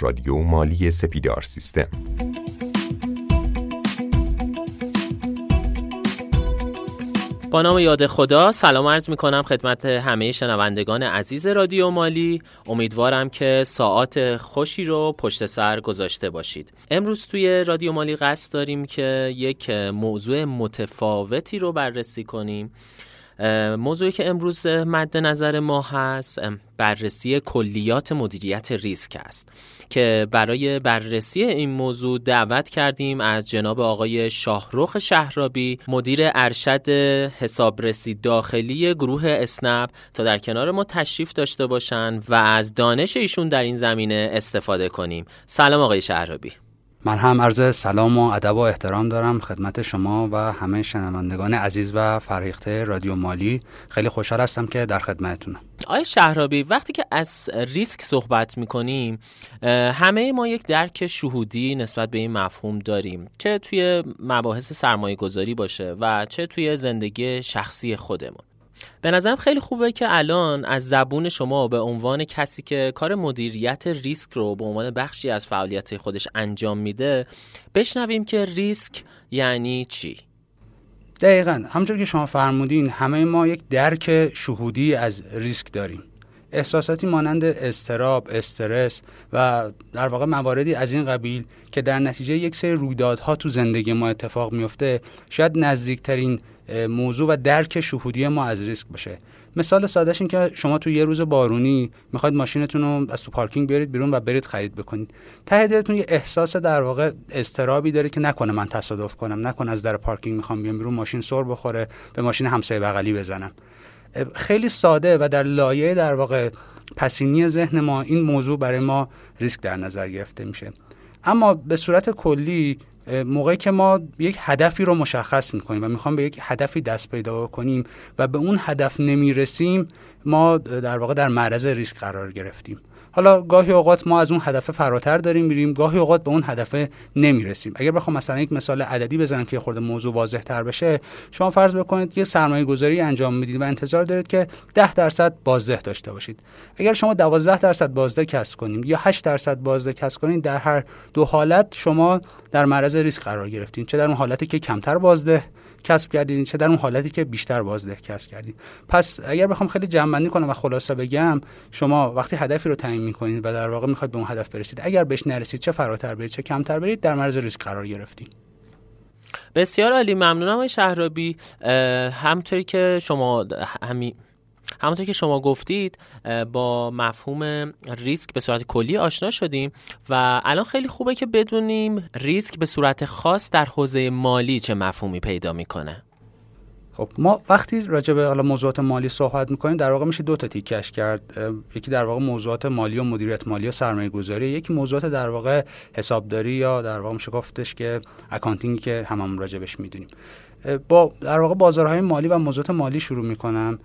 رادیو مالی سپیدار سیستم. با نام یاد خدا سلام عرض می کنم خدمت همه شنوندگان عزیز رادیو مالی. امیدوارم که ساعات خوشی رو پشت سر گذاشته باشید. امروز توی رادیو مالی قصد داریم که یک موضوع متفاوتی رو بررسی کنیم. موضوعی که امروز مد نظر ما هست بررسی کلیات مدیریت ریسک است که برای بررسی این موضوع دعوت کردیم از جناب آقای شاهروخ شهرابی مدیر ارشد حسابرسی داخلی گروه اسنپ تا در کنار ما تشریف داشته باشند و از دانش ایشون در این زمینه استفاده کنیم. سلام آقای شهرابی. من هم عرض سلام و ادب و احترام دارم خدمت شما و همه شنوندگان عزیز و فرهیخته رادیو مالی. خیلی خوشحال هستم که در خدمتتونم. آقای شهرابی وقتی که از ریسک صحبت می‌کنیم همه ما یک درک شهودی نسبت به این مفهوم داریم. چه توی مباحث سرمایه گذاری باشه و چه توی زندگی شخصی خودمون. به نظرم خیلی خوبه که الان از زبون شما به عنوان کسی که کار مدیریت ریسک رو به عنوان بخشی از فعالیت خودش انجام میده بشنویم که ریسک یعنی چی. دقیقا. همونطور که شما فرمودین همه ما یک درک شهودی از ریسک داریم. احساساتی مانند استراب، استرس و در واقع مواردی از این قبیل که در نتیجه یک سری رویدادها تو زندگی ما اتفاق میفته شاید نزدیکترین موضوع و درک شهودی ما از ریسک باشه. مثال سادهش این که شما تو یه روز بارونی می‌خواید ماشینتون رو از تو پارکینگ بیارید بیرون و برید خرید بکنید. ته دلتون یه احساس در واقع استرابی داره که نکنه من تصادف کنم نکنه از در پارکینگ می‌خوام بیام بیرون ماشین سر بخوره به ماشین همسایه بغلی بزنم. خیلی ساده و در لایه در واقع پسینی ذهن ما این موضوع برای ما ریسک در نظر گرفته میشه. اما به صورت کلی موقعی که ما یک هدفی رو مشخص می‌کنیم و می‌خوام به یک هدفی دست پیدا کنیم و به اون هدف نمی‌رسیم ما در واقع در معرض ریسک قرار گرفتیم. حالا گاهی اوقات ما از اون هدف فراتر داریم میریم. گاهی اوقات به اون هدف نمی‌رسیم. اگر بخوام مثلا یک مثال عددی بزنم که خورده موضوع واضح تر بشه شما فرض بکنید یه سرمایه گذاری انجام می‌دید و انتظار دارید که 10 درصد بازده داشته باشید. اگر شما 12 درصد بازده کسب کنید یا 8 درصد بازده کسب کنید در هر دو حالت شما در معرض ریسک قرار گرفتین. چه در اون حالتی که کمتر بازده کسب کردین چه در اون حالتی که بیشتر بازده کسب کردین. پس اگر بخوام خیلی جمع کنم و خلاصه بگم شما وقتی هدفی رو تعیین می‌کنید و در واقع می‌خواید به اون هدف برسید اگر بهش نرسید چه فراتر برید چه کمتر برید در معرض ریسک قرار گرفتید بسیار عالی. ممنونم آقای شهرابی. همطوری که شما همین همونطور که شما گفتید با مفهوم ریسک به صورت کلی آشنا شدیم و الان خیلی خوبه که بدونیم ریسک به صورت خاص در حوزه مالی چه مفهومی پیدا می‌کنه. خب ما وقتی راجع به حالا موضوعات مالی صحبت می‌کنیم در واقع میشه دو تا تیکش کرد. یکی در واقع موضوعات مالی و مدیریت مالی و سرمایه گذاری یکی موضوعات در واقع حسابداری یا در واقع میشه گفتش که اکانتینگی که هممون راجبش می‌دونیم. با در واقع بازارهای مالی و موضوعات مالی شروع می‌کنم.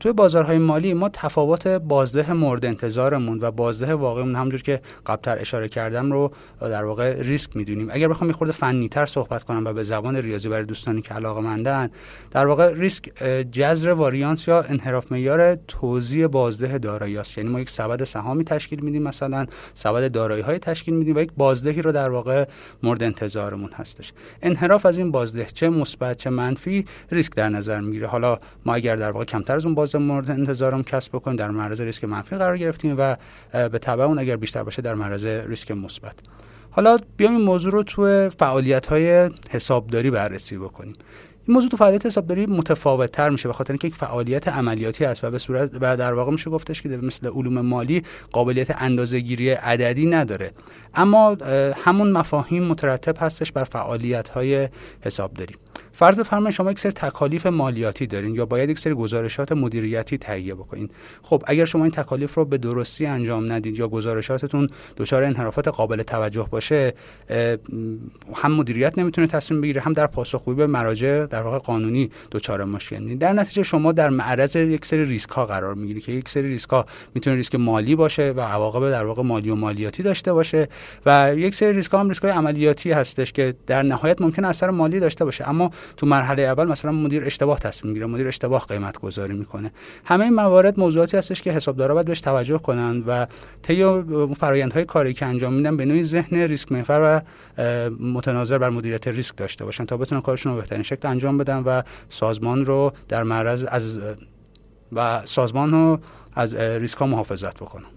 توی بازارهای مالی ما تفاوت بازده مورد انتظارمون و بازده واقعیمون همونجور که قبلتر اشاره کردم رو در واقع ریسک می‌دونیم. اگر بخوام یه خورده فنیتر صحبت کنم و به زبان ریاضی برای دوستانی که علاقه مندن در واقع ریسک جذر واریانس یا انحراف معیار توزیع بازده دارایی است. یعنی ما یک سبد سهامی تشکیل میدیم مثلا سبد دارایی های تشکیل میدیم و یک بازدهی رو در واقع مورد انتظارمون هستش. انحراف از این بازده چه مثبت چه منفی ریسک در نظر می‌گیره. حالا ما اگر در واقع کمتر از اون باز مورد انتظارم کسب بکنیم در معرض ریسک منفی قرار گرفتیم و به تبع اون اگر بیشتر باشه در معرض ریسک مثبت. حالا بیام این موضوع رو تو فعالیت های حسابداری بررسی بکنیم. این موضوع تو فعالیت حسابداری متفاوت تر میشه به خاطر اینکه یک فعالیت عملیاتی است و به صورت و در واقع میشه گفتش که مثل علوم مالی قابلیت اندازهگیری عددی نداره. اما همون مفاهیم مترتب هستش بر فعالیت های حسابداری فرض بفرمایید شما یک سری تکالیف مالیاتی دارین یا باید یک سری گزارشات مدیریتی تهیه بکنین. خب اگر شما این تکالیف رو به درستی انجام ندید یا گزارشاتتون دچار انحرافات قابل توجه باشه هم مدیریت نمی‌تونه تصمیم بگیره هم در پاسخگویی به مراجع در واقع قانونی دچار مشکل در نتیجه شما در معرض یک سری ریسک ها قرار می‌گیری که یک سری ریسک ها می‌تونه ریسک مالی باشه و عواقب در واقع مالی و مالیاتی داشته باشه و یک سری ریسک ها هم ریسک های عملیاتی هستش که در نهایت ممکن اثر مالی داشته باشه. اما تو مرحله اول مثلا مدیر اشتباه تصمیم می‌گیره مدیر اشتباه قیمت گذاری می‌کنه. همه این موارد موضوعاتی هستش که حسابدارا باید بهش توجه کنن و طی فرآیندهای کاری که انجام میدن به نوعی ذهن ریسک محور و متناظر بر مدیریت ریسک داشته باشن تا بتونن کارشون رو بهترین شکل انجام بدن و سازمان رو در معرض از و سازمان رو از ریسک ها محافظت بکنن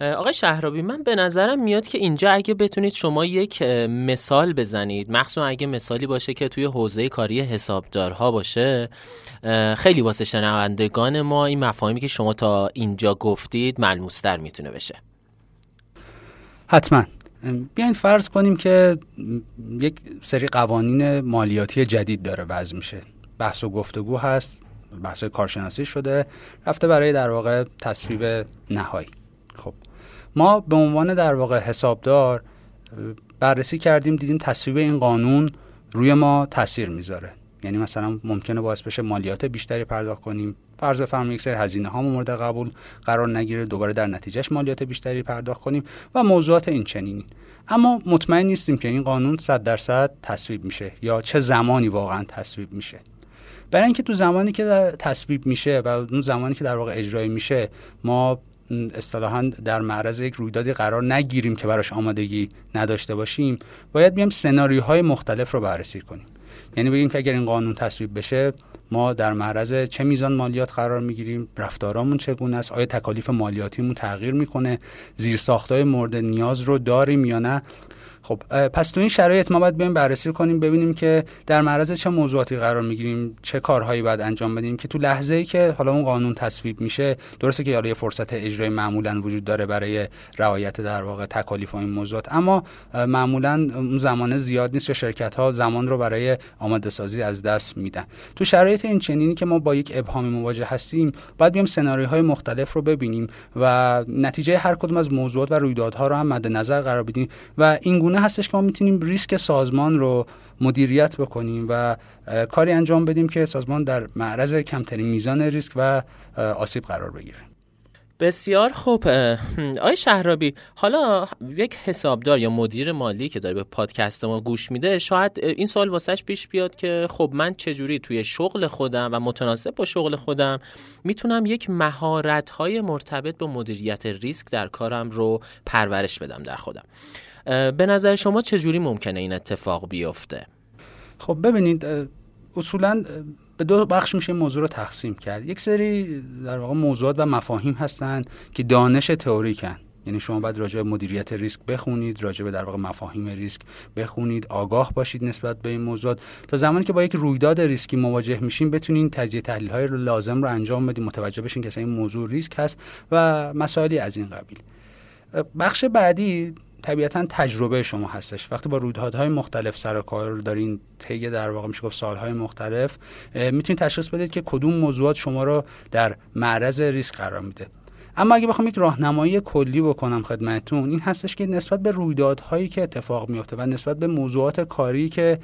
آقای شهرابی من به نظرم میاد که اینجا اگه بتونید شما یک مثال بزنید مخصوصا اگه مثالی باشه که توی حوزه کاری حسابدارها باشه خیلی واسه شنوندگان ما این مفاهیمی که شما تا اینجا گفتید ملموستر می‌تونه بشه. حتما. بیاین فرض کنیم که یک سری قوانین مالیاتی جدید داره وضع میشه. بحث و گفتگو هست بحث کارشناسی شده رفته برای در واقع تصویب نهایی. خب ما به عنوان در واقع حسابدار بررسی کردیم دیدیم تصویب این قانون روی ما تاثیر می‌ذاره. یعنی مثلا ممکنه باعث بشه مالیات بیشتری پرداخت کنیم. فرض بفرمایید یک سری هزینه ها مورد قبول قرار نگیره دوباره در نتیجهش مالیات بیشتری پرداخت کنیم و موضوعات این چنینی. اما مطمئن نیستیم که این قانون 100 درصد تصویب میشه یا چه زمانی واقعا تصویب میشه. برای اینکه تو زمانی که تصویب میشه و اون زمانی که در واقع اجرایی میشه ما اصطلاحا در معرض یک رویدادی قرار نگیریم که براش آمادگی نداشته باشیم. باید بیام سناریوهای مختلف رو بررسی کنیم. یعنی بگیم که اگر این قانون تصویب بشه ما در معرض چه میزان مالیات قرار می‌گیریم رفتارامون چگونه است آیا تکالیف مالیاتیمون تغییر می‌کنه زیر ساختای مورد نیاز رو داریم یا نه؟ خب پس تو این شرایط ما باید بیایم بررسی کنیم ببینیم که در معرض چه موضوعاتی قرار می‌گیریم چه کارهایی باید انجام بدیم که تو لحظه ای که حالا اون قانون تصویب میشه درسته که حالا فرصت اجرای معمولا وجود داره برای رعایت در واقع تکالیف این موضوعات اما معمولا اون زمان زیاد نیست که شرکت ها زمان رو برای آماده سازی از دست میدن. تو شرایط این چنینی که ما با یک ابهامی مواجه هستیم باید بیایم سناریوهای مختلف رو ببینیم و نتیجه هر کدوم از موضوعات و رویدادها رو هم مد نظر قرار بدیم و این گونه هستش که ما می‌تونیم ریسک سازمان رو مدیریت بکنیم و کاری انجام بدیم که سازمان در معرض کمترین میزان ریسک و آسیب قرار بگیره. بسیار خوب آقای شهرابی حالا یک حسابدار یا مدیر مالی که داره به پادکست ما گوش میده شاید این سوال واسهش پیش بیاد که خب من چجوری توی شغل خودم و متناسب با شغل خودم می‌تونم یک مهارت های مرتبط با مدیریت ریسک در کارم رو پرورش بدم در خودم. به نظر شما چجوری ممکنه این اتفاق بیفته؟ خب ببینید اصولا به دو بخش میشه موضوع رو تقسیم کرد. یک سری در واقع موضوعات و مفاهیم هستند که دانش تئوریکن. یعنی شما باید راجع به مدیریت ریسک بخونید راجع به در واقع مفاهیم ریسک بخونید آگاه باشید نسبت به این موضوعات. تا زمانی که با یک رویداد ریسکی مواجه میشین بتونین تجزیه تحلیل های لازم رو انجام بدید متوجه بشین که این موضوع ریسک هست و مسائلی از این قبیل. بخش بعدی طبیعتا تجربه شما هستش. وقتی با رویدادهای مختلف سر کار دارین طی در واقع میشه گفت سالهای مختلف می‌تونید تشخیص بدید که کدوم موضوعات شما رو در معرض ریسک قرار میده. اما اگه بخوام یک راهنمایی کلی بکنم خدمتتون این هستش که نسبت به رویدادهایی که اتفاق میفته و نسبت به موضوعات کاری که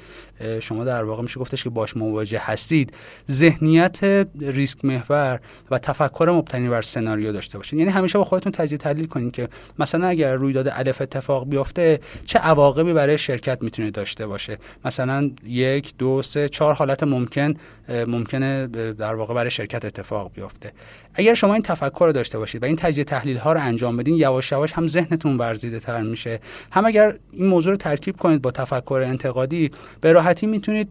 شما در واقع میشه گفتش که باش مواجه هستید ذهنیت ریسک محور و تفکر مبتنی بر سناریو داشته باشید یعنی همیشه با خودتون تجزیه تحلیل کنید که مثلا اگر رویداد الف اتفاق بیفته چه عواقبی برای شرکت می‌تونه داشته باشه؟ مثلا یک دو سه چهار حالت ممکن ممکنه در واقع برای شرکت اتفاق بیفته اگر شما این تفکر رو داشته باشید و این تجزیه تحلیل ها رو انجام بدین یواش یواش هم ذهنتون ورزیده تر میشه. هم اگر این موضوع رو ترکیب کنید با تفکر انتقادی به راحتی می‌تونید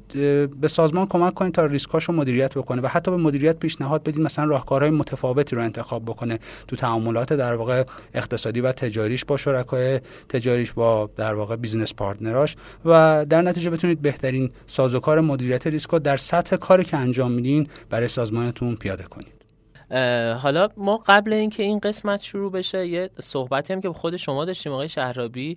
به سازمان کمک کنید تا ریسکاش رو مدیریت بکنه و حتی به مدیریت پیشنهاد بدید مثلا راهکارهای متفاوتی رو انتخاب بکنه. تو تعاملات در واقع اقتصادی و تجاریش با شرکای تجاریش با در واقع business partner اش و در نتیجه بتونید بهترین سازوکار مدیریت ریسک در سطح کاری که انجام میدین برای سازمانتون پیاده کنید. حالا ما قبل اینکه این قسمت شروع بشه یه صحبتی هم با خود شما داشتیم آقای شهرابی.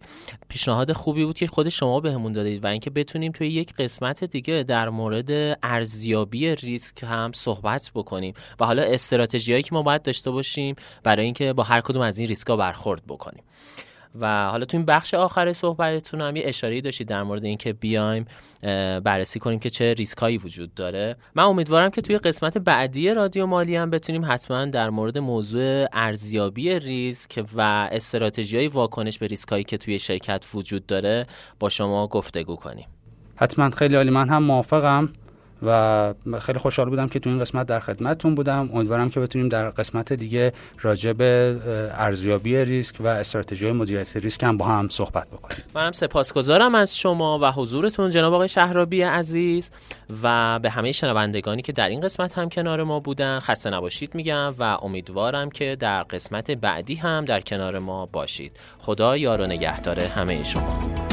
پیشنهاد خوبی بود که خود شما بهمون دادید و اینکه بتونیم توی یک قسمت دیگه در مورد ارزیابی ریسک هم صحبت بکنیم و حالا استراتژیایی که ما باید داشته باشیم برای اینکه با هر کدوم از این ریسکا برخورد بکنیم. و حالا تو این بخش آخر صحبتتون هم یه اشاره داشتید در مورد اینکه بیایم بررسی کنیم که چه ریسکایی وجود داره. من امیدوارم که توی قسمت بعدی رادیو مالی هم بتونیم حتما در مورد موضوع ارزیابی ریسک و استراتژی های واکنش به ریسکایی که توی شرکت وجود داره با شما گفتگو کنیم. حتما خیلی عالی. من هم موافقم. و خیلی خوشحال بودم که تو این قسمت در خدمتتون بودم. امیدوارم که بتونیم در قسمت دیگه راجع به ارزیابی ریسک و استراتژی مدیریت ریسک هم با هم صحبت بکنیم. منم سپاسگزارم از شما و حضورتون جناب آقای شهرابی عزیز و به همه شنوندگانی که در این قسمت هم کنار ما بودن. خسته نباشید میگم و امیدوارم که در قسمت بعدی هم در کنار ما باشید. خدا یار و نگهدار همه شما.